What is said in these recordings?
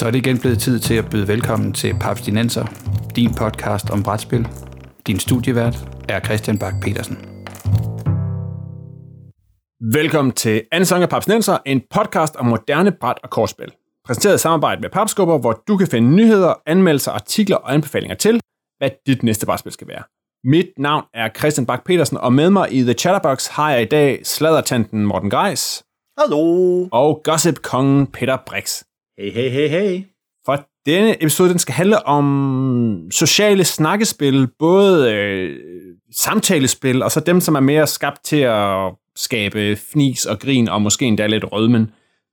Så er det igen blevet tid til at byde velkommen til Papstinenser, din podcast om brætspil. Din studievært er Christian Bak petersen Velkommen til Ansang af Papstinenser, en podcast om moderne bræt og kortspil. Præsenteret i samarbejde med Papskubber, hvor du kan finde nyheder, anmeldelser, artikler og anbefalinger til, hvad dit næste brætspil skal være. Mit navn er Christian Bak petersen og med mig i The Chatterbox har jeg i dag sladdertanten Morten Greis. Hallo. Og gossip-kongen Peter Brix. Hey, hey, hey, hey. For denne episode den skal handle om sociale snakkespil, både øh, samtalespil, og så dem, som er mere skabt til at skabe fnis og grin, og måske endda lidt rødmen.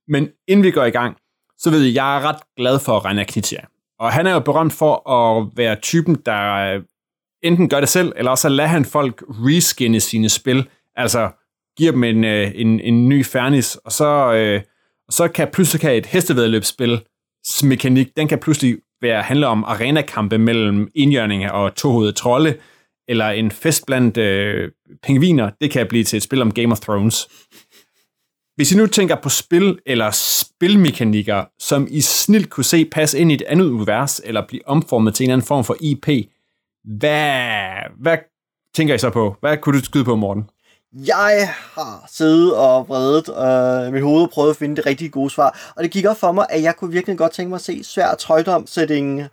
Men inden vi går i gang, så ved jeg, jeg er ret glad for Rainer Knizia. Og han er jo berømt for at være typen, der øh, enten gør det selv, eller også lader han folk reskinne sine spil. Altså giver dem en, øh, en, en ny fernis, og så, øh, og så kan pludselig kan et hestevedløbsspil mekanik, den kan pludselig være, handle om arenakampe mellem indjørninger og tohovedede trolde, eller en fest blandt øh, pingviner, det kan blive til et spil om Game of Thrones. Hvis I nu tænker på spil eller spilmekanikker, som I snilt kunne se passe ind i et andet univers, eller blive omformet til en anden form for IP, hvad, hvad tænker I så på? Hvad kunne du skyde på, Morten? Jeg har siddet og vredet øh, mit hoved og prøvet at finde det rigtige gode svar. Og det gik op for mig, at jeg kunne virkelig godt tænke mig at se svær trøjdomsætning.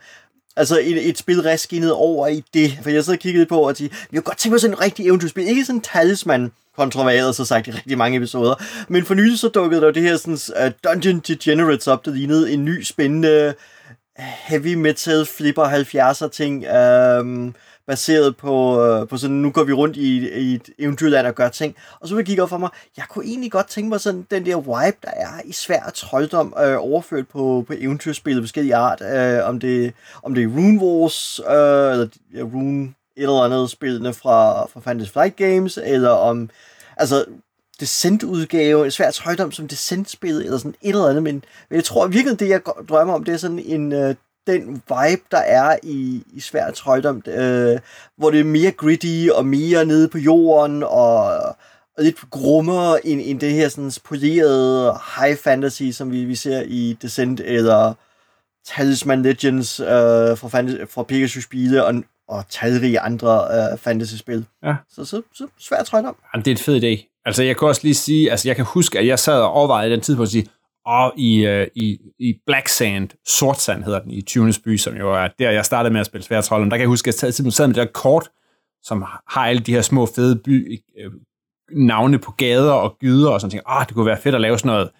Altså et, et spil reskinnet over i det. For jeg sad og kiggede på at sige, vi kunne godt tænke mig sådan en rigtig eventyrspil. Ikke sådan en talisman kontroveret, så sagt i rigtig mange episoder. Men for nylig så dukkede der det her sådan, uh, Dungeon Degenerates op, der lignede en ny spændende heavy metal flipper 70'er ting. Uh, baseret på, øh, på sådan, nu går vi rundt i, i et eventyrland og gør ting. Og så vil jeg kigge op for mig, jeg kunne egentlig godt tænke mig sådan den der vibe, der er i svær trolddom, øh, overført på, på eventyrspillet forskellige art. Øh, om, det, om det er Rune Wars, øh, eller ja, Rune et eller andet spillene fra, fra Fantasy Flight Games, eller om, altså, Descent-udgave, en svær trøjdom som Descent-spillet, eller sådan et eller andet, men, men jeg tror virkelig, det jeg drømmer om, det er sådan en uh, den vibe, der er i, i svær trøjdom, øh, hvor det er mere gritty og mere nede på jorden og, og lidt grummere end, end det her sådan polerede high fantasy, som vi, vi ser i Descent eller Talisman Legends øh, fra, fantasy, fra Pegasus-spile og, og talrige andre øh, fantasy-spil. Ja. Så, så, så svær trøjdom. Jamen, det er en fed idé. Altså, jeg kan også lige sige, altså, jeg kan huske, at jeg sad og overvejede den tid på at sige, og i, øh, i, i Black Sand, Sort Sand hedder den, i Tunes by, som jo er der, jeg startede med at spille Sværtrollen. Der kan jeg huske, at jeg sad med det der kort, som har alle de her små fede by, øh, navne på gader og gyder, og sådan ting. Ah, det kunne være fedt at lave sådan noget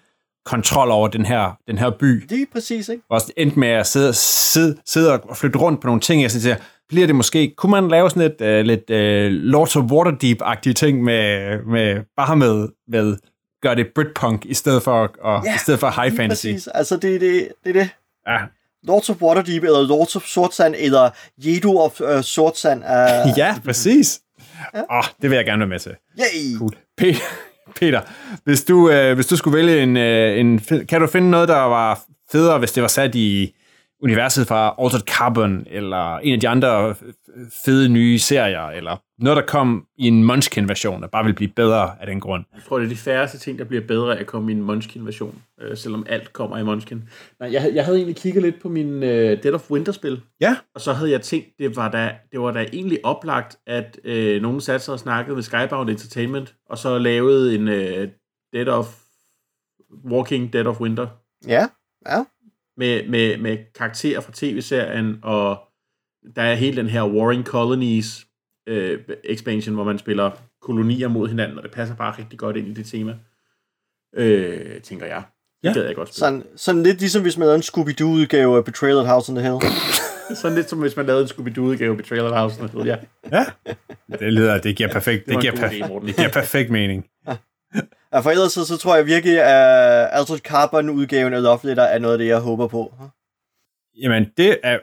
kontrol over den her, den her by. Det er præcis, ikke? Og endte med at sidde, sidde, sidde og flytte rundt på nogle ting, jeg synes, bliver det måske, kunne man lave sådan et uh, lidt uh, Lords of Waterdeep-agtige ting med, med bare med, med gør det Britpunk i stedet for, og, ja, i stedet for high fantasy. Præcis. Altså, det er det, det, er det. Ja. Lords of Waterdeep, eller Lords of Sortsand, eller Jedu of uh, Sortsand. Uh, ja, præcis. Ja. Oh, det vil jeg gerne være med til. Yay! Cool. Peter, Peter hvis, du, uh, hvis du skulle vælge en, uh, en... Kan du finde noget, der var federe, hvis det var sat i universet fra Altered Carbon, eller en af de andre fede nye serier, eller noget, der kom i en Munchkin-version, der bare vil blive bedre af den grund. Jeg tror, det er de færreste ting, der bliver bedre af at komme i en Munchkin-version, øh, selvom alt kommer i Munchkin. Nej, jeg, jeg havde egentlig kigget lidt på min øh, Dead of Winter-spil, ja. og så havde jeg tænkt, det var da, det var da egentlig oplagt, at øh, nogen satte sig og snakkede med Skybound Entertainment, og så lavede en øh, Dead of Walking Dead of Winter. Ja, ja. Med, med, med karakterer fra tv-serien, og der er hele den her Warring Colonies øh, expansion, hvor man spiller kolonier mod hinanden, og det passer bare rigtig godt ind i det tema, øh, tænker jeg. Det ja. gad jeg godt spille. Sådan, sådan lidt ligesom hvis man lavede en Scooby-Doo-udgave af Betrayal at House on the Hill. sådan lidt som hvis man lavede en Scooby-Doo-udgave af Betrayal at House on the Hill, ja. Ja, det lyder, det giver perfekt, det, det, giver, idé, det giver perfekt mening. Ja, for ellers så, så tror jeg virkelig, at Altered Carbon-udgaven af Love Letter er noget af det, jeg håber på. Jamen, det er,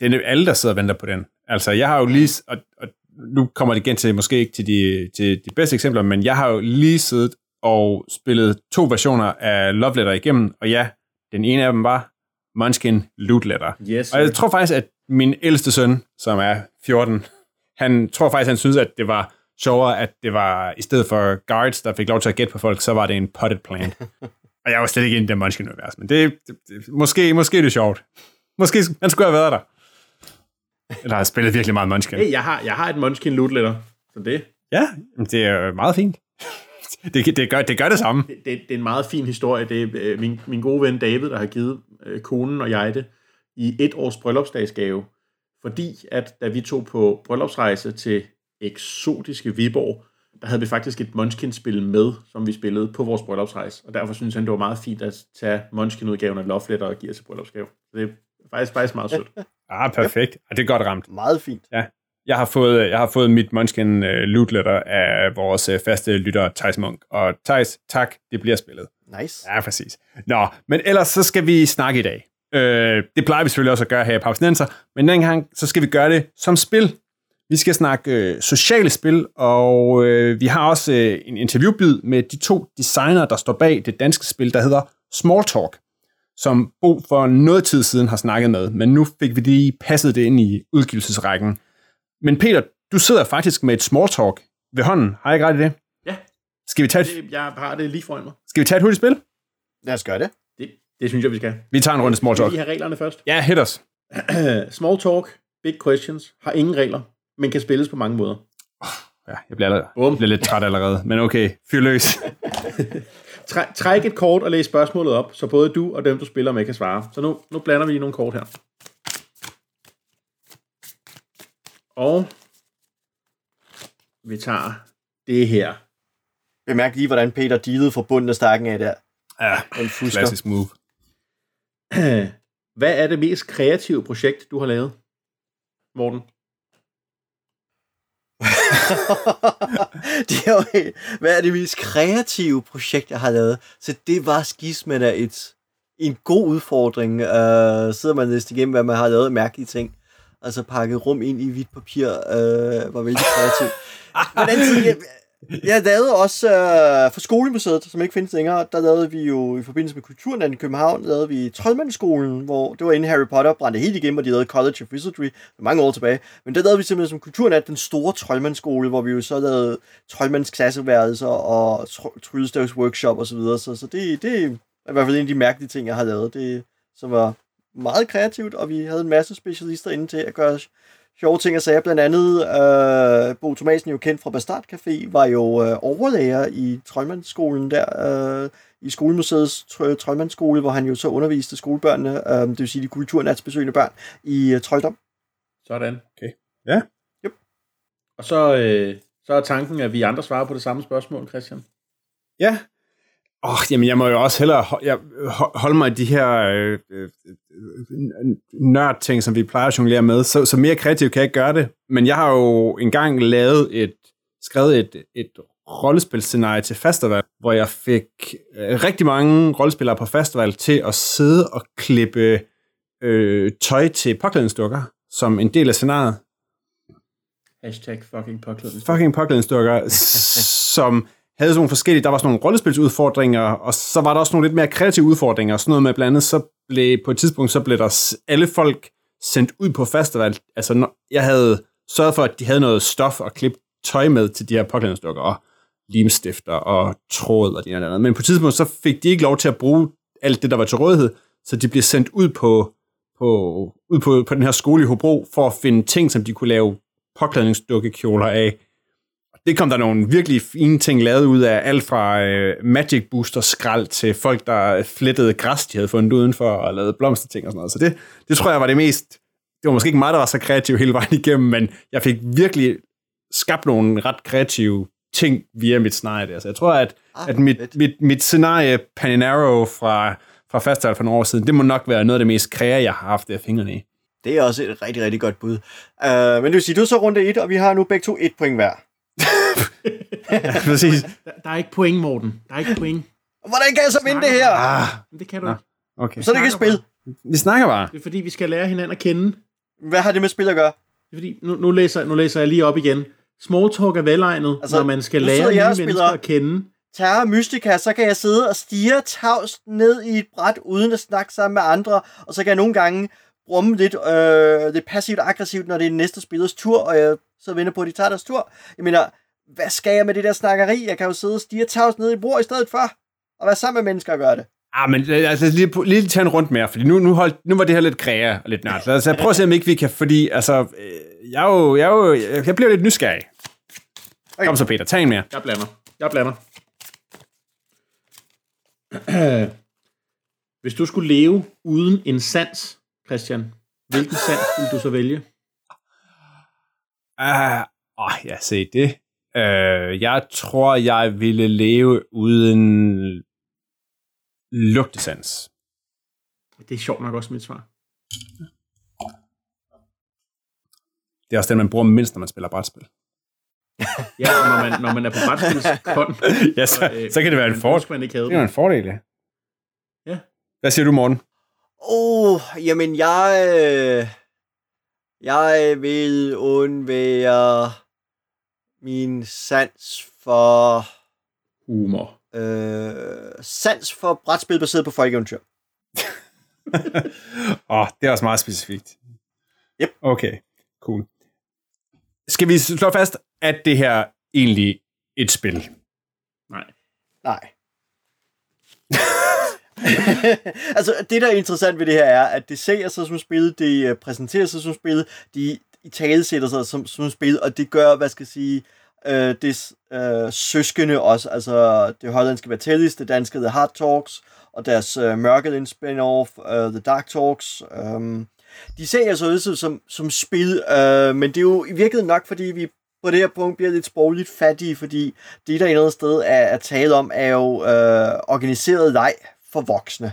det er alle, der sidder og venter på den. Altså, jeg har jo lige, og, og nu kommer det igen til, måske ikke til de, til de bedste eksempler, men jeg har jo lige siddet og spillet to versioner af Love Letter igennem, og ja, den ene af dem var Munchkin Loot Letter. Yes, og jeg tror faktisk, at min ældste søn, som er 14, han tror faktisk, han synes, at det var sjovere, at det var, i stedet for guards, der fik lov til at gætte på folk, så var det en potted plant. Og jeg var slet ikke inde i det Munchkin-univers, men det, det, det, måske, måske er det sjovt. Måske man skulle have været der. Eller har spillet virkelig meget Munchkin. Hey, jeg har, jeg har et Munchkin loot letter, så det, Ja, det er meget fint. Det, det, gør, det gør det samme. det, det, det er en meget fin historie. Det er øh, min, min gode ven David, der har givet øh, konen og jeg det i et års bryllupsdagsgave. Fordi at da vi tog på bryllupsrejse til eksotiske Viborg, der havde vi faktisk et Munchkin-spil med, som vi spillede på vores bryllupsrejse. Og derfor synes han, det var meget fint at tage Munchkin-udgaven af Love Letter og give os til bryllupsgave. Så det er faktisk, faktisk meget sødt. Ah, perfekt. Ja, det er godt ramt. Meget fint. Jeg har fået, jeg har fået mit Munchkin uh, loot letter af vores uh, faste lytter, Thijs Munk. Og Thijs, tak, det bliver spillet. Nice. Ja, præcis. Nå, men ellers så skal vi snakke i dag. Øh, det plejer vi selvfølgelig også at gøre her i Pausnenser, men den gang så skal vi gøre det som spil. Vi skal snakke øh, sociale spil, og øh, vi har også øh, en interviewbid med de to designer, der står bag det danske spil, der hedder Smalltalk, som Bo for noget tid siden har snakket med, men nu fik vi lige passet det ind i udgivelsesrækken. Men Peter, du sidder faktisk med et Smalltalk ved hånden. Har jeg ikke ret i det? Ja. Skal vi tage et, Det, jeg har det lige foran mig. skal vi tage et hurtigt spil? Lad os gøre det. Det, det synes jeg, vi skal. Vi tager en runde Skal Smalltalk. vi have reglerne først? Ja, hit os. Small talk, big questions, har ingen regler, men kan spilles på mange måder. Ja, jeg bliver, allerede, jeg bliver lidt træt allerede, men okay, fyr løs. Træ, træk et kort og læs spørgsmålet op, så både du og dem, du spiller med, kan svare. Så nu, nu blander vi lige nogle kort her. Og vi tager det her. Bemærk lige, hvordan Peter dealede fra bunden af stakken af der. Ja, Den fusker. klassisk move. Hvad er det mest kreative projekt, du har lavet, Morten? det er jo, hvad er det mest kreative projekt, jeg har lavet? Så det var skismen af et, en god udfordring. Uh, sidder man næsten igennem, hvad man har lavet mærkelige ting. Altså pakket rum ind i hvidt papir uh, var vældig kreativt. Anden side, jeg, lavede også øh, for Skolemuseet, som ikke findes længere, der lavede vi jo i forbindelse med Kulturnatten i København, lavede vi Troldmandsskolen, hvor det var inden Harry Potter brændte helt igennem, og de lavede College of Wizardry mange år tilbage. Men der lavede vi simpelthen som Kulturnat den store Troldmandsskole, hvor vi jo så lavede Troldmandsklasseværelser og tr- Tryllestavs workshop osv. Så, videre. så, så det, det er i hvert fald en af de mærkelige ting, jeg har lavet. Det, som var meget kreativt, og vi havde en masse specialister inde til at gøre sjove ting og sager. Blandt andet, øh, Bo Thomasen, jo kendt fra Bastard Café, var jo øh, overlærer i Troldmandsskolen der, øh, i Skolemuseets tr- Troldmandsskole, hvor han jo så underviste skolebørnene, øh, det vil sige de kulturnatsbesøgende børn, i øh, trolddom. Sådan. Okay. Ja. Yep. Og så, øh, så er tanken, at vi andre svarer på det samme spørgsmål, Christian. Ja. Oh, jamen jeg må jo også hellere jeg, ho- holde mig i de her øh, øh, nørd-ting, som vi plejer at jonglere med. Så, så mere kreativt kan jeg ikke gøre det. Men jeg har jo engang lavet et, skrevet et, et rollespilscenarie til festival, hvor jeg fik øh, rigtig mange rollespillere på festival til at sidde og klippe øh, tøj til påklædningsdukker som en del af scenariet. Hashtag fucking påklædning. fucking påklædningsdukker, som havde sådan nogle forskellige, der var sådan nogle rollespilsudfordringer, og så var der også nogle lidt mere kreative udfordringer, sådan noget med blandt andet, så blev, på et tidspunkt, så blev der alle folk sendt ud på festival, altså når, jeg havde sørget for, at de havde noget stof og klippe tøj med til de her påklædningsdukker, og limstifter og tråd og det ene andet. Men på et tidspunkt, så fik de ikke lov til at bruge alt det, der var til rådighed, så de blev sendt ud på, på, ud på, på den her skole i Hobro, for at finde ting, som de kunne lave påklædningsdukkekjoler af. Det kom der nogle virkelig fine ting lavet ud af, alt fra øh, Magic Booster skrald til folk, der flettede græs, de havde fundet udenfor, og lavede blomsterting og sådan noget. Så det, det tror jeg var det mest... Det var måske ikke mig, der var så kreativ hele vejen igennem, men jeg fik virkelig skabt nogle ret kreative ting via mit scenarie der. Så jeg tror, at, Ah, at mit, fedt. mit, mit scenarie Paninaro fra, fra Festival for nogle år siden, det må nok være noget af det mest kreative, jeg har haft der fingrene i. Det er også et rigtig, rigtig godt bud. Uh, men det vil sige, du er så runde et, og vi har nu begge to et point hver. Ja, præcis. Der, der er ikke point, Morten. Der er ikke point. Hvordan kan jeg så vinde det her? Ah, Men det kan du Nå. ikke. okay. Så er det ikke et spil. Vi snakker bare. Det er fordi, vi skal lære hinanden at kende. Hvad har det med spil at gøre? Det er fordi, nu, nu, læser, nu læser jeg lige op igen. Small talk er velegnet, Altså, når man skal lære nye mennesker spiller- at kende. Terra Mystica, så kan jeg sidde og stige tavst ned i et bræt, uden at snakke sammen med andre, og så kan jeg nogle gange brumme lidt, øh, lidt passivt og aggressivt, når det er næste spillers tur, og jeg så venter på, at de tager deres tur. Jeg mener, hvad skal jeg med det der snakkeri? Jeg kan jo sidde og stige tavst ned i bord i stedet for, og være sammen med mennesker og gøre det. Ah, men øh, altså, lige, lige tage en rundt mere, fordi nu, nu, hold, nu var det her lidt græa og lidt nørdt. Lad os prøve at se, om ikke vi kan, fordi altså, øh, jeg, er jo, jeg, er jo, jeg bliver lidt nysgerrig. Okay. Kom så, Peter, tag en mere. Jeg blander. Jeg blander. Hvis du skulle leve uden en sans, Christian, hvilken sans ville du så vælge? Ah, åh, ja, se det. Uh, jeg tror, jeg ville leve uden lugtesans. Det er sjovt nok også mit svar. Det er også den, man bruger mindst, når man spiller brætspil. ja, når man, når man er på brætspilskon. ja, så, og, øh, så kan det være en fordel. Man ikke havde det er en fordel, ja. Ja. Hvad siger du, Morten? Åh, oh, jamen jeg... Øh, jeg vil undvære min sans for... Humor. Øh, sans for brætspil baseret på folkeeventyr. Åh, oh, det er også meget specifikt. Yep. Okay, cool. Skal vi slå fast, at det her egentlig et spil? Nej. Nej. altså, det der er interessant ved det her er, at det sælger sig som spil, det øh, præsenterer sig som spil, de i tale sætter sig som, som spil, og det gør, hvad skal jeg sige, øh, det øh, søskende også, altså det hollandske Vatellis, det danske The Hard Talks, og deres øh, Mørkelin spin-off, øh, The Dark Talks. Um, de ser altså ud som, som spil, øh, men det er jo i virkeligheden nok, fordi vi på det her punkt bliver lidt sprogligt fattige, fordi det, der et eller andet sted er at tale om, er jo øh, organiseret leg for voksne.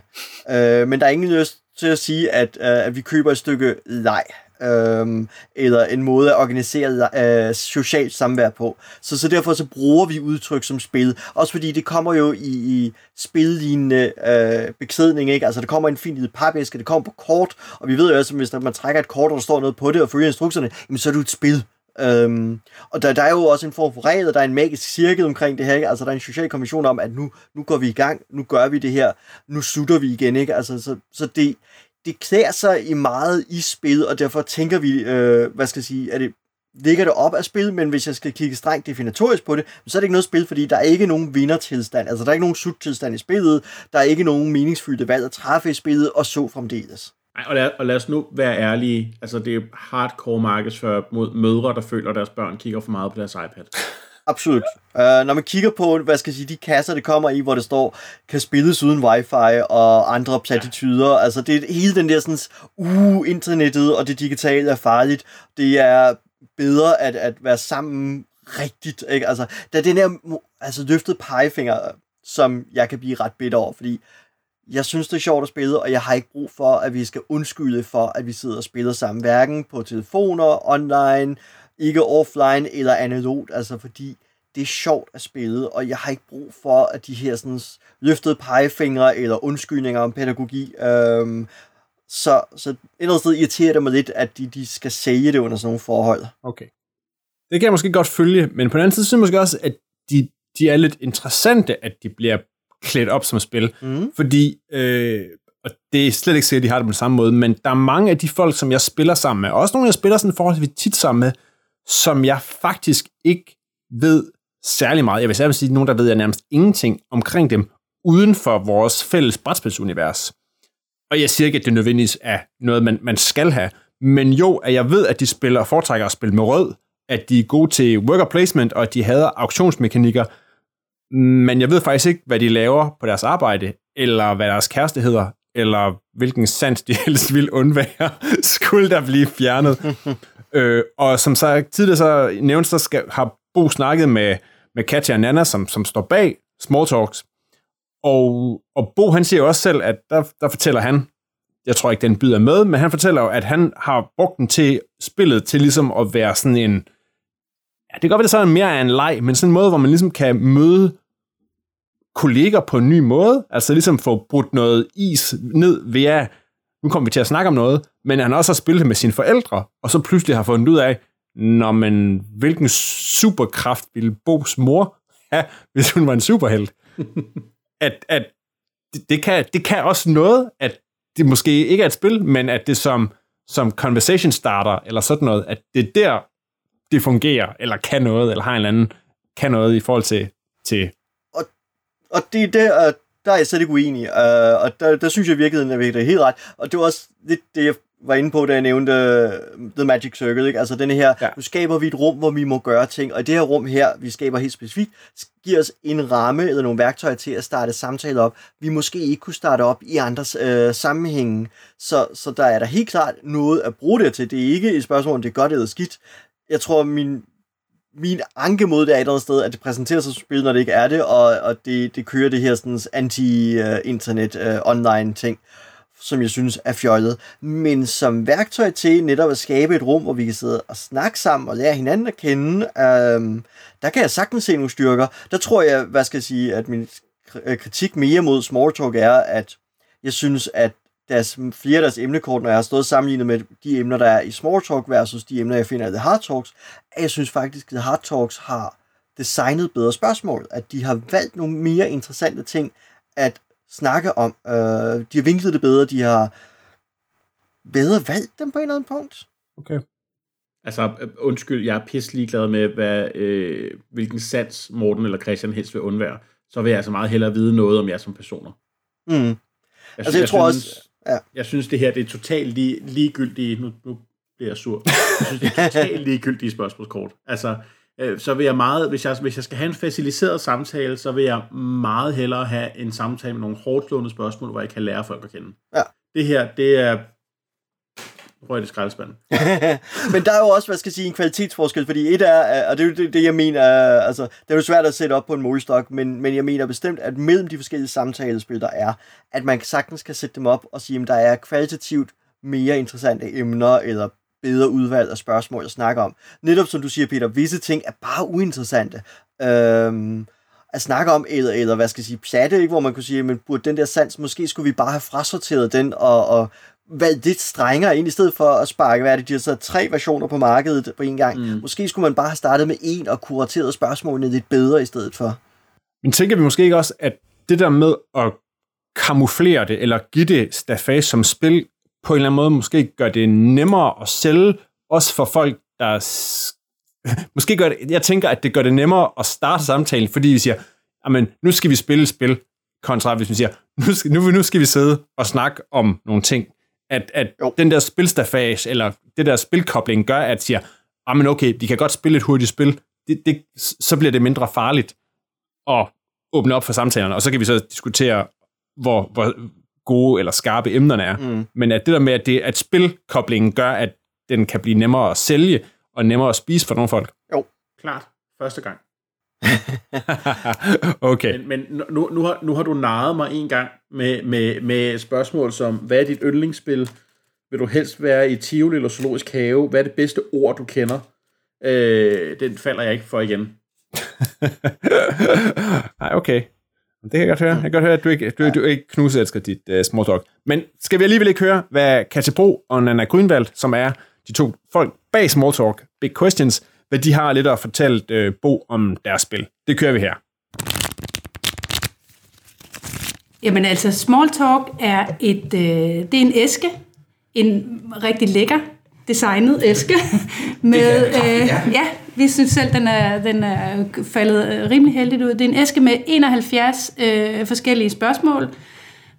Øh, men der er ingen lyst til at sige, at, øh, at vi køber et stykke leg øhm, eller en måde at organisere øh, socialt samvær på. Så, så derfor så bruger vi udtryk som spil. Også fordi det kommer jo i, i spillignende øh, beklædning, ikke? Altså, det kommer en fin lille papæske, det kommer på kort, og vi ved jo også, at hvis man trækker et kort, og der står noget på det, og følger instruktionerne, jamen, så er det jo et spil. Øhm, og der, der er jo også en form for regel, der er en magisk cirkel omkring det her, ikke? altså der er en social konvention om, at nu, nu går vi i gang, nu gør vi det her, nu slutter vi igen, ikke? Altså, så, så det, det klæder sig i meget i spil, og derfor tænker vi, øh, hvad skal jeg sige, er det, ligger det op af spil, men hvis jeg skal kigge strengt definitorisk på det, så er det ikke noget spil, fordi der er ikke nogen vindertilstand, altså der er ikke nogen sluttilstand i spillet, der er ikke nogen meningsfyldte valg at træffe i spillet, og så fremdeles. Ej, og, lad, og lad os nu være ærlige, altså det er hardcore markedsfører mod mødre, der føler, at deres børn kigger for meget på deres iPad. Absolut. Uh, når man kigger på, hvad skal jeg sige, de kasser, det kommer i, hvor det står, kan spilles uden wifi og andre platityder. Ja. Altså, det er hele den der sådan, uh, internettet og det digitale er farligt. Det er bedre at, at være sammen rigtigt, ikke? Altså, der er den her, altså, løftet pegefinger, som jeg kan blive ret bitter over, fordi jeg synes, det er sjovt at spille, og jeg har ikke brug for, at vi skal undskylde for, at vi sidder og spiller sammen, hverken på telefoner, online, ikke offline eller analogt, altså fordi det er sjovt at spille, og jeg har ikke brug for, at de her sådan, løftede pegefingre eller undskyldninger om pædagogik, øhm, så, så et eller andet sted irriterer det mig lidt, at de, de skal sælge det under sådan nogle forhold. Okay. Det kan jeg måske godt følge, men på den anden side synes jeg måske også, at de, de er lidt interessante, at de bliver klædt op som spil, mm. fordi, øh, og det er slet ikke sikkert, at de har det på den samme måde, men der er mange af de folk, som jeg spiller sammen med, også nogle, jeg spiller sådan forholdsvis tit sammen med, som jeg faktisk ikke ved særlig meget. Jeg vil særligt sige, nogen, der ved jeg nærmest ingenting omkring dem, uden for vores fælles brætspilsunivers. Og jeg siger ikke, at det nødvendigvis er noget, man, man skal have, men jo, at jeg ved, at de spiller og foretrækker at spille med rød, at de er gode til worker placement, og at de hader auktionsmekanikker, men jeg ved faktisk ikke, hvad de laver på deres arbejde, eller hvad deres kæreste hedder, eller hvilken sans de helst vil undvære, skulle der blive fjernet. øh, og som sagt tidligere så nævnt, så skal, har Bo snakket med, med Katja og Nana, som, som står bag Small Talks. Og, og Bo han siger jo også selv, at der, der fortæller han, jeg tror ikke, den byder med, men han fortæller jo, at han har brugt den til spillet til ligesom at være sådan en, ja, det kan godt være, det så er mere af en leg, men sådan en måde, hvor man ligesom kan møde kolleger på en ny måde, altså ligesom få brudt noget is ned ved, at nu kommer vi til at snakke om noget, men han også har spillet med sine forældre, og så pludselig har fundet ud af, når man, hvilken superkraft ville Bos mor have, hvis hun var en superhelt. at, at det, det, kan, det kan også noget, at det måske ikke er et spil, men at det som, som conversation starter, eller sådan noget, at det er der, det fungerer, eller kan noget, eller har en eller anden, kan noget i forhold til, til og det er der, at der er jeg slet ikke uenig, uh, og der, der synes jeg i virkeligheden, at det er helt ret. Og det var også lidt det, jeg var inde på, da jeg nævnte uh, The Magic Circle. Ikke? Altså denne her, ja. nu skaber vi et rum, hvor vi må gøre ting, og i det her rum her, vi skaber helt specifikt, giver os en ramme eller nogle værktøjer til at starte samtaler op, vi måske ikke kunne starte op i andres uh, sammenhænge. Så, så der er der helt klart noget at bruge det til. Det er ikke et spørgsmål, om det er godt eller skidt. Jeg tror, min, min anke mod det er et eller andet sted, at det præsenterer sig som spil, når det ikke er det, og, og det, det kører det her sådan anti-internet uh, online ting, som jeg synes er fjollet. Men som værktøj til netop at skabe et rum, hvor vi kan sidde og snakke sammen og lære hinanden at kende, øhm, der kan jeg sagtens se nogle styrker. Der tror jeg, hvad skal jeg sige, at min kritik mere mod Smalltalk er, at jeg synes, at deres, flere af deres emnekort, når jeg har stået sammenlignet med de emner, der er i Small Talk versus de emner, jeg finder i The Hard Talks, at jeg synes faktisk, at The Hard Talks har designet bedre spørgsmål. At de har valgt nogle mere interessante ting at snakke om. Øh, de har vinklet det bedre, de har bedre valgt dem på en eller anden punkt. Okay. Altså, undskyld, jeg er pisselig glad med, hvad, øh, hvilken sans Morten eller Christian helst vil undvære. Så vil jeg altså meget hellere vide noget om jer som personer. Mm. Jeg, altså, jeg, jeg tror synes, også... Ja. Jeg synes, det her det er totalt lige, ligegyldigt. Nu, nu bliver jeg sur. Jeg synes, det er totalt ligegyldige spørgsmålskort. Altså, øh, så vil jeg meget, hvis jeg, hvis jeg skal have en faciliteret samtale, så vil jeg meget hellere have en samtale med nogle hårdt slående spørgsmål, hvor jeg kan lære folk at kende. Ja. Det her, det er røg det skraldespanden. Men der er jo også, hvad skal jeg sige, en kvalitetsforskel, fordi et er, og det er jo det, det jeg mener, altså, det er jo svært at sætte op på en målestok, men, men jeg mener bestemt, at mellem de forskellige samtalespil, der er, at man sagtens kan sætte dem op og sige, at der er kvalitativt mere interessante emner, eller bedre udvalg af spørgsmål at snakke om. Netop som du siger, Peter, visse ting er bare uinteressante. Øhm, at snakke om, eller, eller hvad skal jeg sige, platte, ikke? hvor man kunne sige, men burde den der sans, måske skulle vi bare have frasorteret den, og, og valgt lidt strengere ind, i stedet for at sparke, hvad er det, de har så tre versioner på markedet på en gang. Mm. Måske skulle man bare have startet med en og kurateret spørgsmålene lidt bedre i stedet for. Men tænker vi måske ikke også, at det der med at kamuflere det, eller give det stafage som spil, på en eller anden måde måske gør det nemmere at sælge, også for folk, der... Måske gør det, jeg tænker, at det gør det nemmere at starte samtalen, fordi vi siger, jamen, nu skal vi spille spil, kontra hvis vi siger, nu skal, nu, nu skal vi sidde og snakke om nogle ting at, at den der spilstafage, eller det der spilkobling, gør, at siger, ah, men okay, de kan godt spille et hurtigt spil, det, det, så bliver det mindre farligt at åbne op for samtalerne, og så kan vi så diskutere, hvor, hvor gode eller skarpe emnerne er. Mm. Men at det der med, at, det, at spilkoblingen gør, at den kan blive nemmere at sælge, og nemmere at spise for nogle folk. Jo, klart. Første gang. okay. Men, men nu, nu, har, nu har du naret mig en gang med, med, med spørgsmål som, hvad er dit yndlingsspil? Vil du helst være i Tivoli eller Zoologisk Have? Hvad er det bedste ord, du kender? Øh, den falder jeg ikke for igen. Nej, okay. Det kan jeg godt høre. Jeg kan godt høre, at du ikke, du, du ikke knuselsker dit uh, small talk. Men skal vi alligevel ikke høre, hvad Katja Bro og Nana Grønvald, som er de to folk bag Small Talk, Big Questions, hvad de har lidt at fortælle øh, Bo om deres spil. Det kører vi her. Jamen altså, Small Talk er et, øh, det er en æske, en rigtig lækker designet æske. med, øh, ja, vi synes selv, den er, den er faldet rimelig heldigt ud. Det er en æske med 71 øh, forskellige spørgsmål,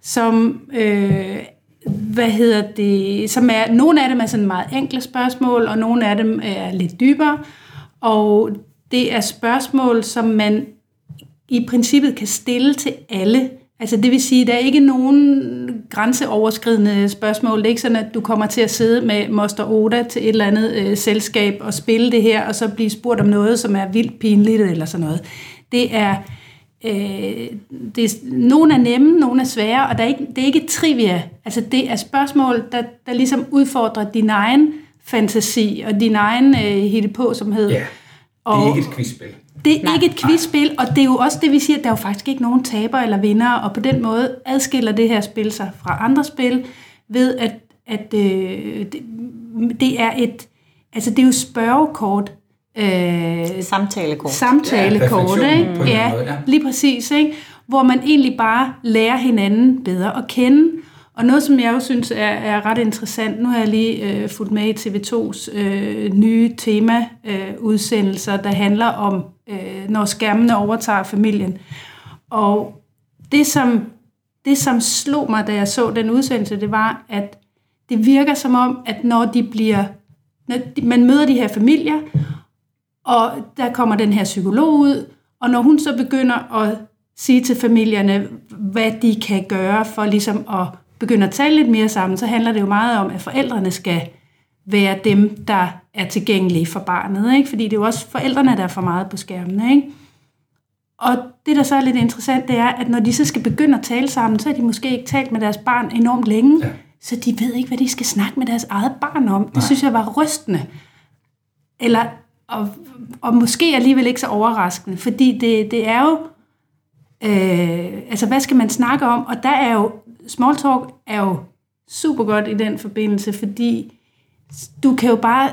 som øh, hvad hedder det, som er, nogle af dem er sådan meget enkle spørgsmål, og nogle af dem er lidt dybere. Og det er spørgsmål, som man i princippet kan stille til alle. Altså det vil sige, der er ikke nogen grænseoverskridende spørgsmål. Det er ikke sådan, at du kommer til at sidde med Moster Oda til et eller andet øh, selskab og spille det her, og så blive spurgt om noget, som er vildt pinligt eller sådan noget. Det er, øh, det er nogle er nemme, nogle er svære, og der er ikke, det er ikke trivia. Altså det er spørgsmål, der, der ligesom udfordrer din egen fantasi og din egen øh, på, som hed. Ja, det er ikke et quizspil. Det er Nej. ikke et quizspil, og det er jo også det, vi siger, at der er jo faktisk ikke nogen taber eller vinder, og på den måde adskiller det her spil sig fra andre spil, ved at, at øh, det, det er et, altså det er jo spørgekort, Øh, samtalekort. Samtalekort, ja, ikke? Ja, måde, ja, lige præcis. Ikke? Hvor man egentlig bare lærer hinanden bedre at kende, og noget, som jeg jo synes er, er ret interessant, nu har jeg lige øh, fulgt med i TV2's øh, nye tema-udsendelser, øh, der handler om, øh, når skærmene overtager familien. Og det, som, det, som slog mig, da jeg så den udsendelse, det var, at det virker som om, at når de bliver, når de, man møder de her familier, og der kommer den her psykolog ud, og når hun så begynder at sige til familierne, hvad de kan gøre for ligesom at begynde at tale lidt mere sammen, så handler det jo meget om, at forældrene skal være dem, der er tilgængelige for barnet. Ikke? Fordi det er jo også forældrene, der er for meget på skærmen. Ikke? Og det, der så er lidt interessant, det er, at når de så skal begynde at tale sammen, så har de måske ikke talt med deres barn enormt længe, ja. så de ved ikke, hvad de skal snakke med deres eget barn om. Det Nej. synes jeg var rystende. Eller, og, og måske alligevel ikke så overraskende, fordi det, det er jo, øh, altså hvad skal man snakke om? Og der er jo, small talk er jo super godt i den forbindelse, fordi du kan jo bare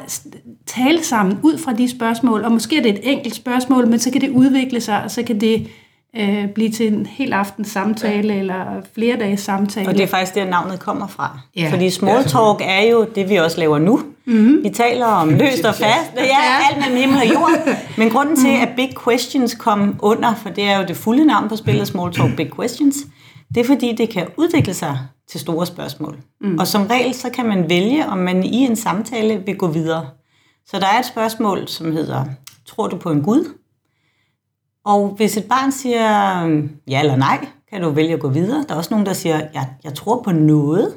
tale sammen ud fra de spørgsmål, og måske er det et enkelt spørgsmål, men så kan det udvikle sig, og så kan det øh, blive til en hel aftens samtale, ja. eller flere dages samtale. Og det er faktisk der, navnet kommer fra. Ja. Fordi small talk er jo det, vi også laver nu. Mm-hmm. Vi taler om løst og fast, det er alt mellem himmel og jord. Men grunden til, at Big Questions kom under, for det er jo det fulde navn på spillet, Small Talk Big Questions, det er fordi, det kan udvikle sig til store spørgsmål. Mm. Og som regel, så kan man vælge, om man i en samtale vil gå videre. Så der er et spørgsmål, som hedder, tror du på en Gud? Og hvis et barn siger øhm, ja eller nej, kan du vælge at gå videre. Der er også nogen, der siger, jeg, jeg tror på noget.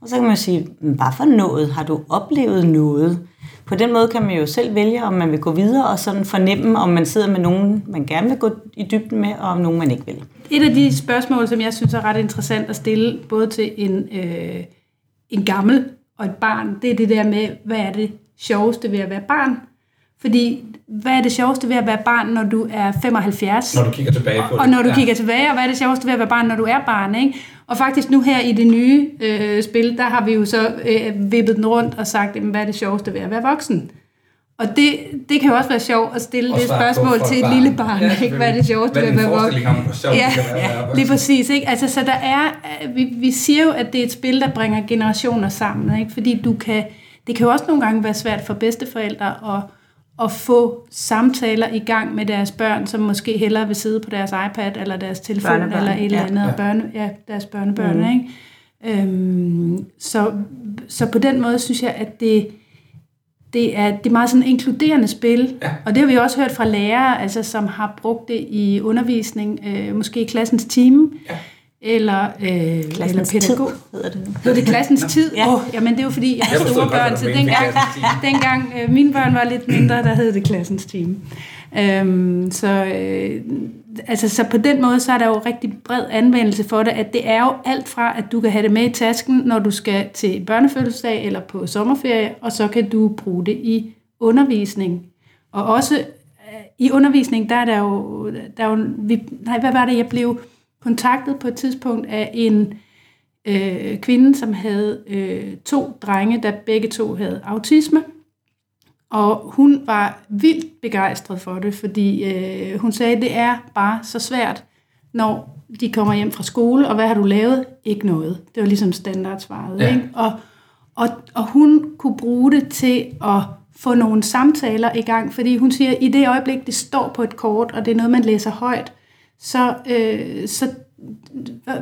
Og så kan man sige, hvad for noget? Har du oplevet noget? På den måde kan man jo selv vælge, om man vil gå videre, og sådan fornemme, om man sidder med nogen, man gerne vil gå i dybden med, og om nogen, man ikke vil. Et af de spørgsmål, som jeg synes er ret interessant at stille, både til en, øh, en gammel og et barn, det er det der med, hvad er det sjoveste ved at være barn? Fordi, hvad er det sjoveste ved at være barn, når du er 75? Når du kigger tilbage på det. Og når du ja. kigger tilbage, og hvad er det sjoveste ved at være barn, når du er barn, ikke? Og faktisk nu her i det nye øh, spil, der har vi jo så øh, vippet den rundt og sagt, hvad er det sjoveste ved at være voksen? Og det, det kan jo også være sjovt at stille det spørgsmål til et barn. lille barn. Ja, ikke? Hvad er det sjoveste ved at være voksen? Ja, ja, lige præcis. Ikke? Altså, så der er, vi, vi siger jo, at det er et spil, der bringer generationer sammen. Ikke? Fordi du kan, det kan jo også nogle gange være svært for bedsteforældre at at få samtaler i gang med deres børn, som måske hellere vil sidde på deres iPad eller deres telefon børnebørn. eller et eller andet, ja. Børne, ja, deres børnebørn. Mm. Ikke? Øhm, så, så på den måde synes jeg, at det, det er, det er meget sådan inkluderende spil, ja. og det har vi også hørt fra lærere, altså, som har brugt det i undervisning, øh, måske i klassens time, ja eller, øh, eller pædagog. Tid, hedder det nu. Hedder det klassens tid? Ja. Oh, jamen det er jo fordi, jeg har store børn, så dengang, dengang øh, mine børn var lidt mindre, der hed det klassens team. Øhm, så, øh, altså, så på den måde, så er der jo rigtig bred anvendelse for det, at det er jo alt fra, at du kan have det med i tasken, når du skal til børnefødselsdag eller på sommerferie, og så kan du bruge det i undervisning. Og også øh, i undervisning, der er der jo, der er jo vi, nej, hvad var det, jeg blev kontaktet på et tidspunkt af en øh, kvinde, som havde øh, to drenge, der begge to havde autisme. Og hun var vildt begejstret for det, fordi øh, hun sagde, at det er bare så svært, når de kommer hjem fra skole, og hvad har du lavet? Ikke noget. Det var ligesom standardsvaret. Ja. Ikke? Og, og, og hun kunne bruge det til at få nogle samtaler i gang, fordi hun siger, at i det øjeblik, det står på et kort, og det er noget, man læser højt, så, øh, så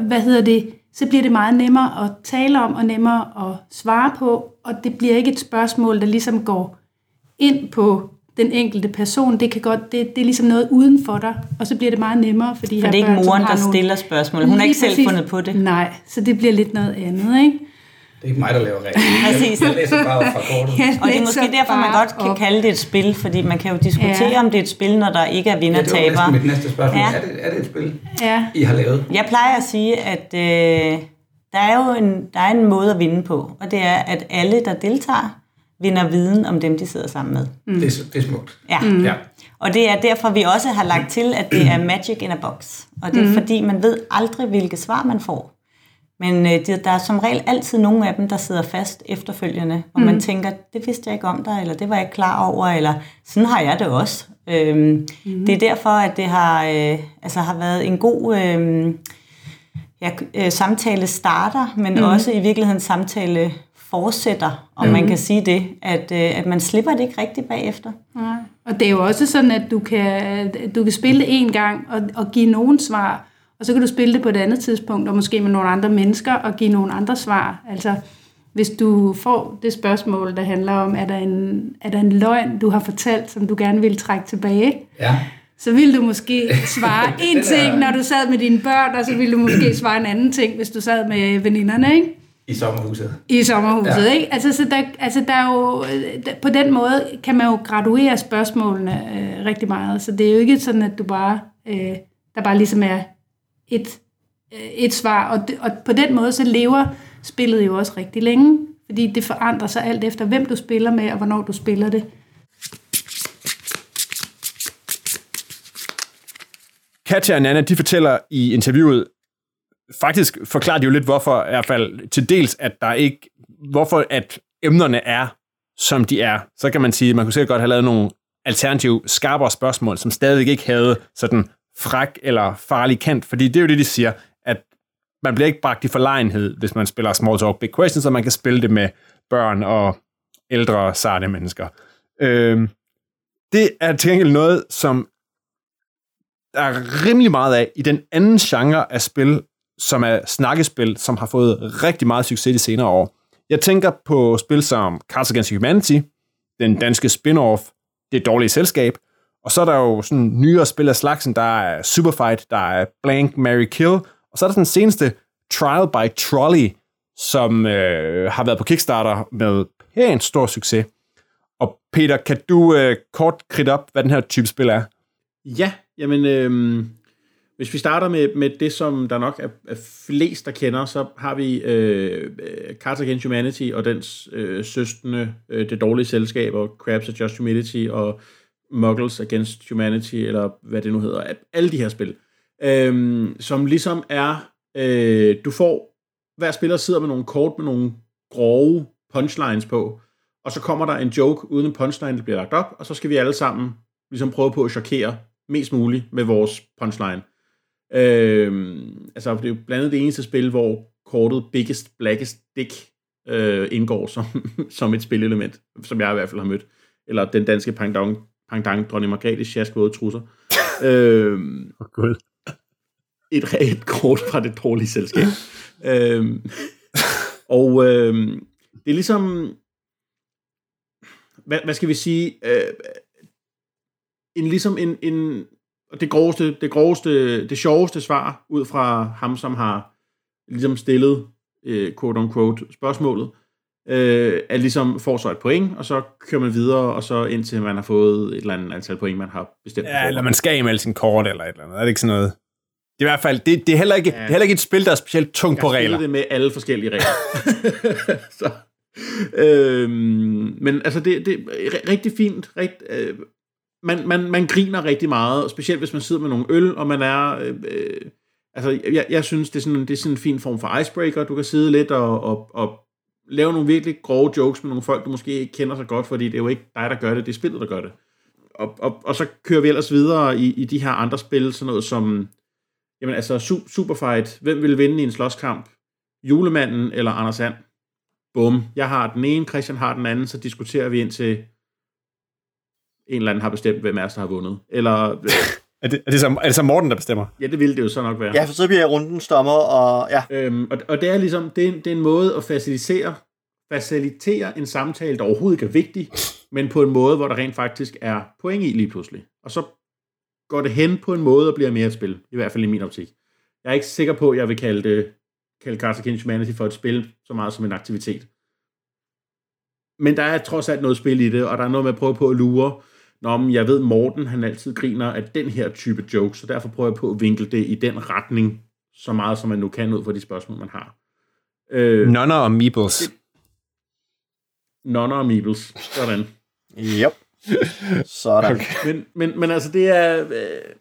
hvad hedder det, så bliver det meget nemmere at tale om og nemmere at svare på, og det bliver ikke et spørgsmål, der ligesom går ind på den enkelte person. Det kan godt, det, det er ligesom noget uden for dig, og så bliver det meget nemmere for de for det er ikke moren, der nogle... stiller spørgsmål. Hun har ikke selv fundet på det. Nej, så det bliver lidt noget andet, ikke? Det er ikke mig, der laver regler. Præcis. Jeg læser bare fra kortet. og det er måske derfor, man godt kan kalde det et spil, fordi man kan jo diskutere, ja. om det er et spil, når der ikke er vinder ja, det var mit næste spørgsmål. Ja. Er, det, er det et spil, ja. I har lavet? Jeg plejer at sige, at øh, der er jo en, der er en måde at vinde på, og det er, at alle, der deltager, vinder viden om dem, de sidder sammen med. Mm. Det, er, det er smukt. Ja. Mm. ja. Og det er derfor, vi også har lagt til, at det er magic in a box. Og det er mm. fordi, man ved aldrig, hvilke svar man får. Men øh, der er som regel altid nogle af dem, der sidder fast efterfølgende, hvor mm. man tænker, det vidste jeg ikke om dig, eller det var jeg ikke klar over, eller sådan har jeg det også. Øhm, mm. Det er derfor, at det har, øh, altså har været en god øh, ja, øh, samtale starter, men mm. også i virkeligheden samtale fortsætter, om mm. man kan sige det, at, øh, at man slipper det ikke rigtigt bagefter. Nej. Og det er jo også sådan, at du kan, du kan spille det en gang og, og give nogen svar, Og så kan du spille det på et andet tidspunkt, og måske med nogle andre mennesker, og give nogle andre svar. Altså, hvis du får det spørgsmål, der handler om, er der en, er der en løgn, du har fortalt, som du gerne vil trække tilbage, ja. så vil du måske svare en ting, når du sad med dine børn, og så vil du måske svare en anden ting, hvis du sad med veninderne, ikke? I sommerhuset. I sommerhuset, ja. ikke? Altså, så der, altså, der er jo, på den måde kan man jo graduere spørgsmålene øh, rigtig meget, så det er jo ikke sådan, at du bare, øh, der bare ligesom er et, øh, et svar, og, det, og på den måde så lever spillet jo også rigtig længe, fordi det forandrer sig alt efter, hvem du spiller med, og hvornår du spiller det. Katja og Nana, de fortæller i interviewet, faktisk forklarer de jo lidt, hvorfor i hvert fald til dels, at der ikke, hvorfor at emnerne er, som de er. Så kan man sige, at man kunne sikkert godt have lavet nogle alternative, skarpere spørgsmål, som stadig ikke havde sådan fræk eller farlig kant, fordi det er jo det, de siger, at man bliver ikke bragt i forlegenhed, hvis man spiller Small Talk Big Questions, så man kan spille det med børn og ældre, sarte mennesker. Øh, det er til gengæld noget, som der er rimelig meget af i den anden genre af spil, som er snakkespil, som har fået rigtig meget succes de senere år. Jeg tænker på spil som Cards Against Humanity, den danske spin-off, Det dårlige selskab, og så er der jo sådan nyere spil af slagsen, der er Superfight, der er Blank, Mary Kill, og så er der den seneste Trial by Trolley, som øh, har været på Kickstarter med pænt stor succes. Og Peter, kan du øh, kort kridte op, hvad den her type spil er? Ja, jamen, øh, hvis vi starter med, med det, som der nok er, er flest, der kender, så har vi øh, Cards Against Humanity og dens øh, søstende, øh, Det Dårlige Selskab, og Crabs Just Humidity, og Muggles Against Humanity, eller hvad det nu hedder. Alle de her spil, øh, som ligesom er, øh, du får, hver spiller sidder med nogle kort med nogle grove punchlines på, og så kommer der en joke uden en punchline, der bliver lagt op, og så skal vi alle sammen ligesom prøve på at chokere mest muligt med vores punchline. Øh, altså, det er jo blandt andet det eneste spil, hvor kortet Biggest Blackest Dick øh, indgår som, som et spillelement, som jeg i hvert fald har mødt. Eller den danske pangdong pangdang dronning Margrethe Sjask våde trusser. øh, oh, God. Et reelt kort fra det dårlige selskab. øh, og øh, det er ligesom, hvad, hvad skal vi sige, øh, en ligesom en, en det groveste, det groveste, det sjoveste svar ud fra ham, som har ligesom stillet øh, quote on quote spørgsmålet, øh, er ligesom får så et point, og så kører man videre, og så indtil man har fået et eller andet antal point, man har bestemt. Ja, eller man skal imelde sin kort eller et eller andet. Er det ikke sådan noget? Det er i hvert fald, det, det er heller ikke, ja. det er heller ikke et spil, der er specielt tungt på regler. Jeg det med alle forskellige regler. så, øhm, men altså, det, det er rigtig fint, rigt, øh, man, man, man griner rigtig meget, specielt hvis man sidder med nogle øl, og man er... Øh, øh, altså, jeg, jeg synes, det er, sådan, det er sådan en fin form for icebreaker. Du kan sidde lidt og, og, og lave nogle virkelig grove jokes med nogle folk, du måske ikke kender så godt, fordi det er jo ikke dig, der gør det, det er spillet, der gør det. Og, og, og så kører vi ellers videre i, i de her andre spil, sådan noget som, jamen altså, Superfight, hvem vil vinde i en slåskamp? Julemanden eller Anders Sand? Bum, jeg har den ene, Christian har den anden, så diskuterer vi ind til en eller anden har bestemt, hvem er der har vundet. Eller... er, det, er, det så, er det så Morten, der bestemmer? Ja, det ville det jo så nok være. Ja, for så bliver jeg runden stommer, og ja. Øhm, og, og det er ligesom, det er, det er en måde at facilitere, facilitere en samtale, der overhovedet ikke er vigtig, men på en måde, hvor der rent faktisk er point i lige pludselig. Og så går det hen på en måde og bliver mere et spil, i hvert fald i min optik. Jeg er ikke sikker på, at jeg vil kalde det kalde Cards Against Humanity for et spil så meget som en aktivitet. Men der er trods alt noget spil i det, og der er noget med at prøve på at lure, Nå, men jeg ved, Morten han altid griner af den her type joke, så derfor prøver jeg på at vinkle det i den retning, så meget som man nu kan ud fra de spørgsmål, man har. Øh, Nonner og Meebles. Nonner og Meebles. Sådan. Yep. Sådan. Okay. Men, men, men altså, det er, øh,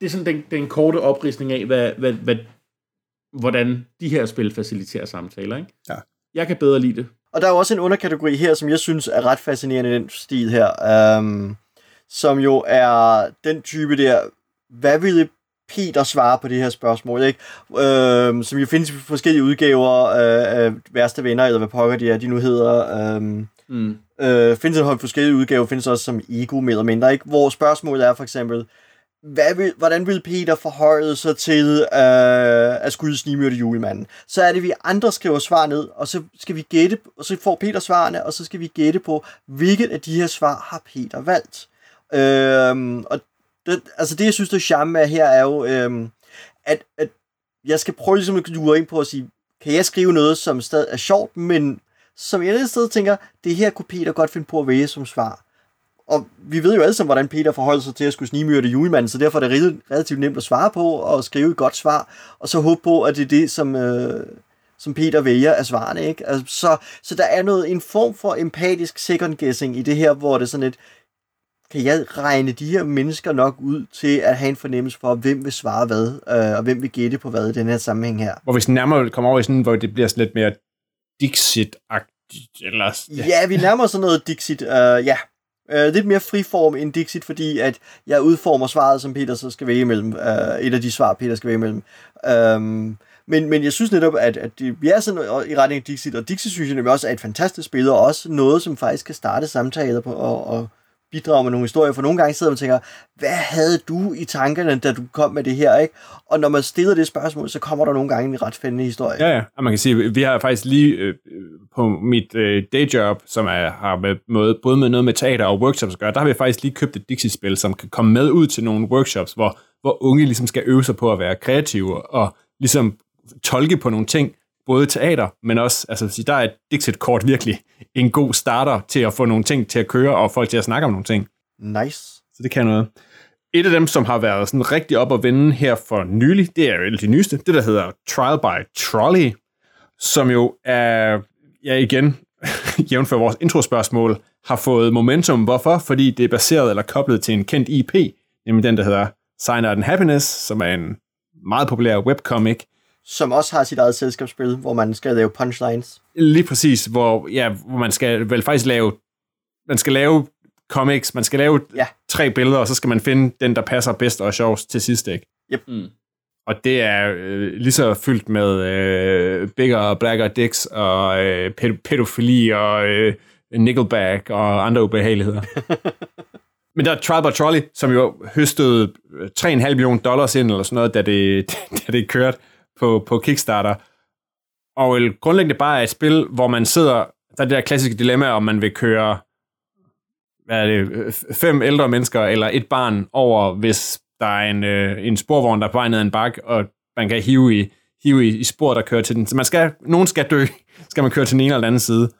det er sådan den, den korte oprisning af, hvad, hvad, hvad, hvordan de her spil faciliterer samtaler. Ikke? Ja. Jeg kan bedre lide det. Og der er også en underkategori her, som jeg synes er ret fascinerende i den stil her. Um, som jo er den type der, hvad ville Peter svare på det her spørgsmål, ikke? Øhm, som jo findes i forskellige udgaver af værste venner, eller hvad pokker de er, de nu hedder. Øhm, mm. øh, findes en forskellige udgaver, findes også som ego, mere eller mindre, ikke? Hvor spørgsmålet er for eksempel, hvad vil, hvordan vil Peter forholde sig til øh, at skyde snimyrte julemanden? Så er det, vi andre skriver svar ned, og så skal vi gætte, og så får Peter svarene, og så skal vi gætte på, hvilket af de her svar har Peter valgt. Øh, og det, altså det, jeg synes, der er charme af her, er jo, øhm, at, at jeg skal prøve ligesom at lure ind på at sige, kan jeg skrive noget, som stadig er sjovt, men som jeg et sted tænker, det her kunne Peter godt finde på at vælge som svar. Og vi ved jo alle sammen, hvordan Peter forholder sig til at skulle snimyrte julemanden, så derfor er det relativt nemt at svare på og skrive et godt svar, og så håbe på, at det er det, som, øh, som Peter vælger af svarene. Ikke? Altså, så, så der er noget, en form for empatisk second guessing i det her, hvor det er sådan et, kan jeg regne de her mennesker nok ud til at have en fornemmelse for, hvem vil svare hvad, øh, og hvem vil gætte på hvad i den her sammenhæng her. Hvor vi nærmere kommer over i sådan, hvor det bliver sådan lidt mere Dixit-agtigt. Eller, ja. ja, vi nærmer os noget Dixit, uh, ja. Uh, lidt mere friform end Dixit, fordi at jeg udformer svaret, som Peter så skal vælge imellem. Uh, et af de svar, Peter skal vælge imellem. Um, men, men jeg synes netop, at, at det, vi er sådan i retning af Dixit, og Dixit synes jeg også er et fantastisk spil, og også noget, som faktisk kan starte samtaler på, og, og bidrage med nogle historier, for nogle gange sidder man og tænker, hvad havde du i tankerne, da du kom med det her, ikke? Og når man stiller det spørgsmål, så kommer der nogle gange en ret spændende historie. Ja, ja, og man kan sige, vi har faktisk lige øh, på mit øh, dayjob, som er, har med, måde, både med noget med teater og workshops at gøre, der har vi faktisk lige købt et Dixie-spil, som kan komme med ud til nogle workshops, hvor, hvor unge ligesom skal øve sig på at være kreative og ligesom tolke på nogle ting, både teater, men også, altså der er et Dixit-kort virkelig en god starter til at få nogle ting til at køre, og folk til at snakke om nogle ting. Nice. Så det kan noget. Et af dem, som har været sådan rigtig op at vende her for nylig, det er jo det nyeste, det der hedder Trial by Trolley, som jo er, ja igen, jævnfør vores introspørgsmål, har fået momentum. Hvorfor? Fordi det er baseret eller koblet til en kendt IP, nemlig den, der hedder Sign Out and Happiness, som er en meget populær webcomic, som også har sit eget selskabsspil, hvor man skal lave punchlines. Lige præcis, hvor, ja, hvor man skal vel faktisk lave, man skal lave comics, man skal lave ja. tre billeder, og så skal man finde den, der passer bedst og sjovest til sidst, ikke? Yep. Mm. Og det er øh, lige så fyldt med øh, bigger, blacker dicks og øh, pædofili og øh, nickelback og andre ubehageligheder. Men der er Trial by Trolley, som jo høstede 3,5 millioner dollars ind, eller sådan noget, da det, da det kørte på, på Kickstarter. Og grundlæggende bare er et spil, hvor man sidder, der er det der klassiske dilemma, om man vil køre hvad er det, fem ældre mennesker eller et barn over, hvis der er en, øh, en sporvogn, der er på vej ned ad en bakke, og man kan hive i, hive i, i spor, der kører til den. Så man skal, nogen skal dø, skal man køre til den ene eller den anden side.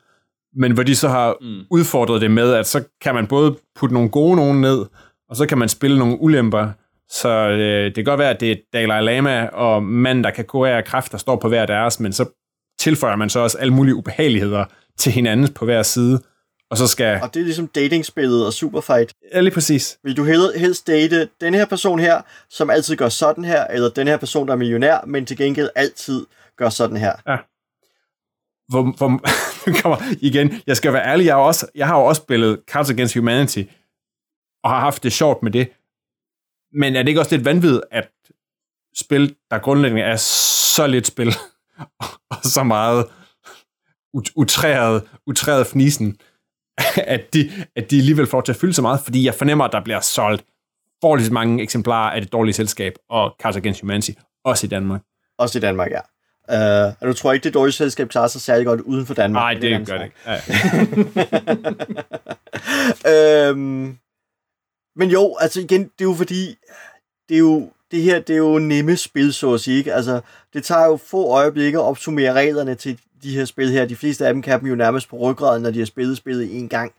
Men hvor de så har mm. udfordret det med, at så kan man både putte nogle gode nogen ned, og så kan man spille nogle ulemper, så øh, det kan godt være, at det er Dalai Lama og mand, der kan kurere kræft, der står på hver deres, men så tilføjer man så også alle mulige ubehageligheder til hinanden på hver side. Og, så skal... og det er ligesom datingspillet og superfight. Ja, lige præcis. Vil du helst date den her person her, som altid gør sådan her, eller den her person, der er millionær, men til gengæld altid gør sådan her? Ja. Hvor, hvor, kommer igen, jeg skal være ærlig, jeg har, også, jeg har jo også spillet Cards Against Humanity, og har haft det sjovt med det. Men er det ikke også lidt vanvittigt, at spil, der grundlæggende er så lidt spil, og så meget utræret, utræret fnisen, at de, at de alligevel får til at fylde så meget, fordi jeg fornemmer, at der bliver solgt forholdsvis mange eksemplarer af det dårlige selskab og Cards Against Humanity, også i Danmark. Også i Danmark, ja. Uh, og du tror ikke, det dårlige selskab klarer sig særlig godt uden for Danmark? Nej, det, det gør det ikke. Ja. øhm, men jo, altså igen, det er jo fordi, det er jo, det her, det er jo nemme spil, så at sige. Ikke? Altså, det tager jo få øjeblikke at opsummere reglerne til de her spil her. De fleste af dem kan dem jo nærmest på ryggraden, når de har spillet spillet en gang.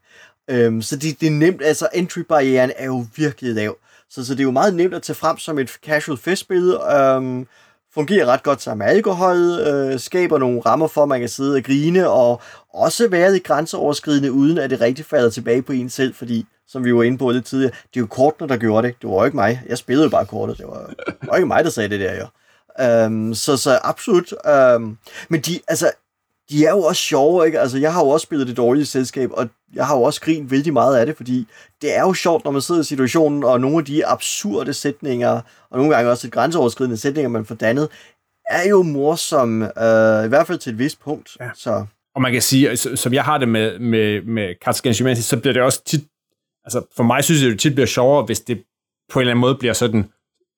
Øhm, så det, det er nemt, altså entry-barrieren er jo virkelig lav. Så, så det er jo meget nemt at tage frem som et casual festspil. Øhm, fungerer ret godt sammen med alkohol, øh, skaber nogle rammer for, at man kan sidde og grine, og også være lidt grænseoverskridende, uden at det rigtig falder tilbage på en selv, fordi som vi var inde på lidt tidligere, det er jo kortene, der gjorde det. Det var jo ikke mig. Jeg spillede jo bare kortet. Det var, det var ikke mig, der sagde det der, jo. Øhm, så, så absolut. Øhm, men de, altså, de er jo også sjove, ikke? Altså, jeg har jo også spillet det dårlige selskab, og jeg har jo også grint vældig meget af det, fordi det er jo sjovt, når man sidder i situationen, og nogle af de absurde sætninger, og nogle gange også et grænseoverskridende sætninger, man får dannet, er jo morsomme, uh, i hvert fald til et vist punkt. Ja. Så. Og man kan sige, som jeg har det med, med, med Cards Against så bliver det også tit altså for mig synes jeg, det tit bliver sjovere, hvis det på en eller anden måde bliver sådan,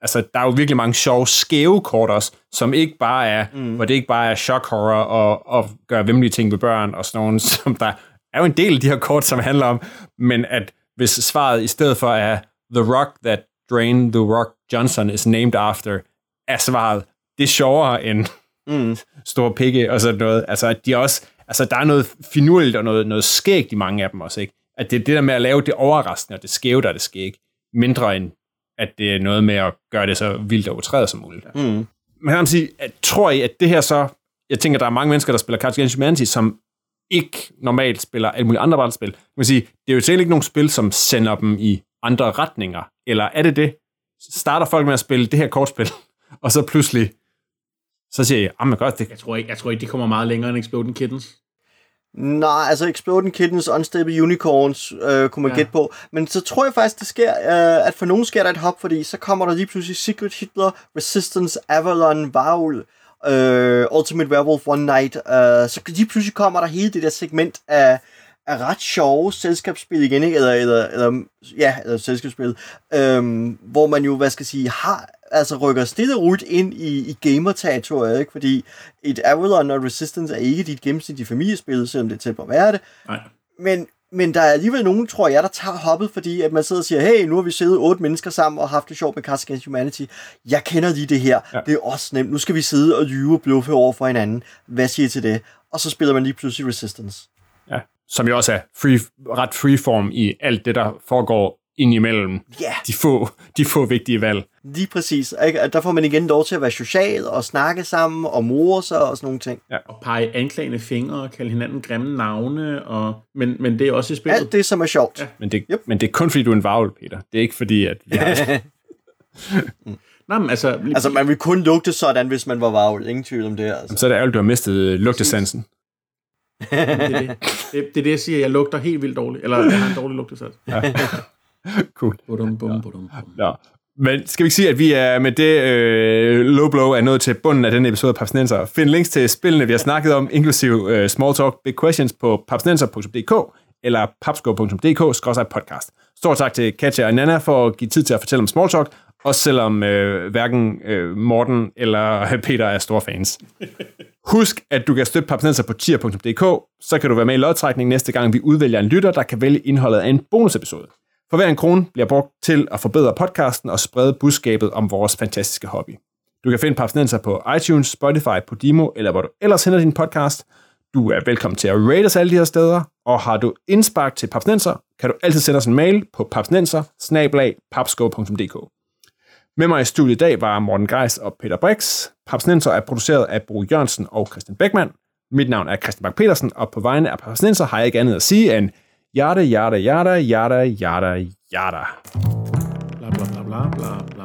altså der er jo virkelig mange sjove, skæve kort også, som ikke bare er, mm. hvor det ikke bare er shock horror og, og gøre vemmelige ting med børn og sådan nogle, som der er jo en del af de her kort, som handler om, men at hvis svaret i stedet for er The Rock that drained The Rock Johnson is named after, er svaret, det er sjovere end mm. store pikke og sådan noget. Altså, de er også, altså, der er noget finurligt og noget, noget skægt i mange af dem også, ikke? At det er det der med at lave det overraskende og det skæve, der er det skæg, mindre end at det er noget med at gøre det så vildt og utrædet som muligt. Mm. Men kan man sige, at, tror I, at det her så, jeg tænker, der er mange mennesker, der spiller Cards Against Humanity, som ikke normalt spiller alle mulige andre brætspil. Man kan sige, det er jo selv ikke nogen spil, som sender dem i andre retninger. Eller er det det? Starter folk med at spille det her kortspil, og så pludselig, så siger jeg, ah, godt, det... Jeg tror, ikke, jeg tror ikke, de kommer meget længere end Exploding Kittens. Nej, altså Exploding Kittens, Unstable Unicorns, øh, kunne man ja. gætte på. Men så tror jeg faktisk, det sker, øh, at for nogen sker der et hop, fordi så kommer der lige pludselig Secret Hitler, Resistance, Avalon, Vaul, øh, Ultimate Werewolf One Night. Øh, så lige pludselig kommer der hele det der segment af, af ret sjove selskabsspil igen, ikke? Eller, eller, eller, ja, eller selskabsspil, øh, hvor man jo, hvad skal jeg sige, har altså rykker stille og roligt ind i, i gamer-territoriet, ikke? fordi et Avalon og Resistance er ikke dit gennemsnitlige familiespil, selvom det er tæt på at være det. Nej. Men, men der er alligevel nogen, tror jeg, der tager hoppet, fordi at man sidder og siger, hey, nu har vi siddet otte mennesker sammen og haft det sjovt med Cards Against Humanity. Jeg kender lige det her. Ja. Det er også nemt. Nu skal vi sidde og lyve og bluffe over for hinanden. Hvad siger I til det? Og så spiller man lige pludselig Resistance. Ja, som jo også er free, ret freeform i alt det, der foregår indimellem yeah. de, få, de få vigtige valg. Lige præcis. Ikke? Der får man igen lov til at være social og snakke sammen og more sig og sådan nogle ting. Ja. Og pege anklagende fingre og kalde hinanden grimme navne. Og... Men, men det er også i spillet. Alt det, som er sjovt. Ja. Men, det, yep. men det er kun fordi, du er en varvel, Peter. Det er ikke fordi, at vi har... Nej, men altså... Altså, man vil kun lugte sådan, hvis man var varvel. Ingen tvivl om det. Altså. Så er det ærgerligt, du har mistet øh, lugtesansen. det, er det. Det, det er det, jeg siger. Jeg lugter helt vildt dårligt. Eller jeg har en dårlig lugtesans. Ja. cool. Budum, bum, budum, bum. Ja. Men skal vi ikke sige, at vi er med det øh, low blow er nået til bunden af denne episode af Papsnenser. Find links til spillene, vi har snakket om, inklusive øh, Small Talk Big Questions på papsnenser.dk eller papsko.dk-podcast. Stor tak til Katja og Nana for at give tid til at fortælle om Small Talk, også selvom øh, hverken øh, Morten eller Peter er store fans. Husk, at du kan støtte Papsnenser på tier.dk, så kan du være med i lodtrækningen næste gang, vi udvælger en lytter, der kan vælge indholdet af en bonusepisode. For hver en krone bliver brugt til at forbedre podcasten og sprede budskabet om vores fantastiske hobby. Du kan finde Papsnenser på iTunes, Spotify, Podimo eller hvor du ellers henter din podcast. Du er velkommen til at rate os alle de her steder, og har du indspark til Papsnenser, kan du altid sende os en mail på papsnenser Med mig i studiet i dag var Morten Geis og Peter Brix. Papsnenser er produceret af Bro Jørgensen og Christian Beckmann. Mit navn er Christian Bak petersen og på vegne af Papsnenser har jeg ikke andet at sige end Yada, yada, yada, yada, yada, yada. Blah, blah, blah, blah, blah.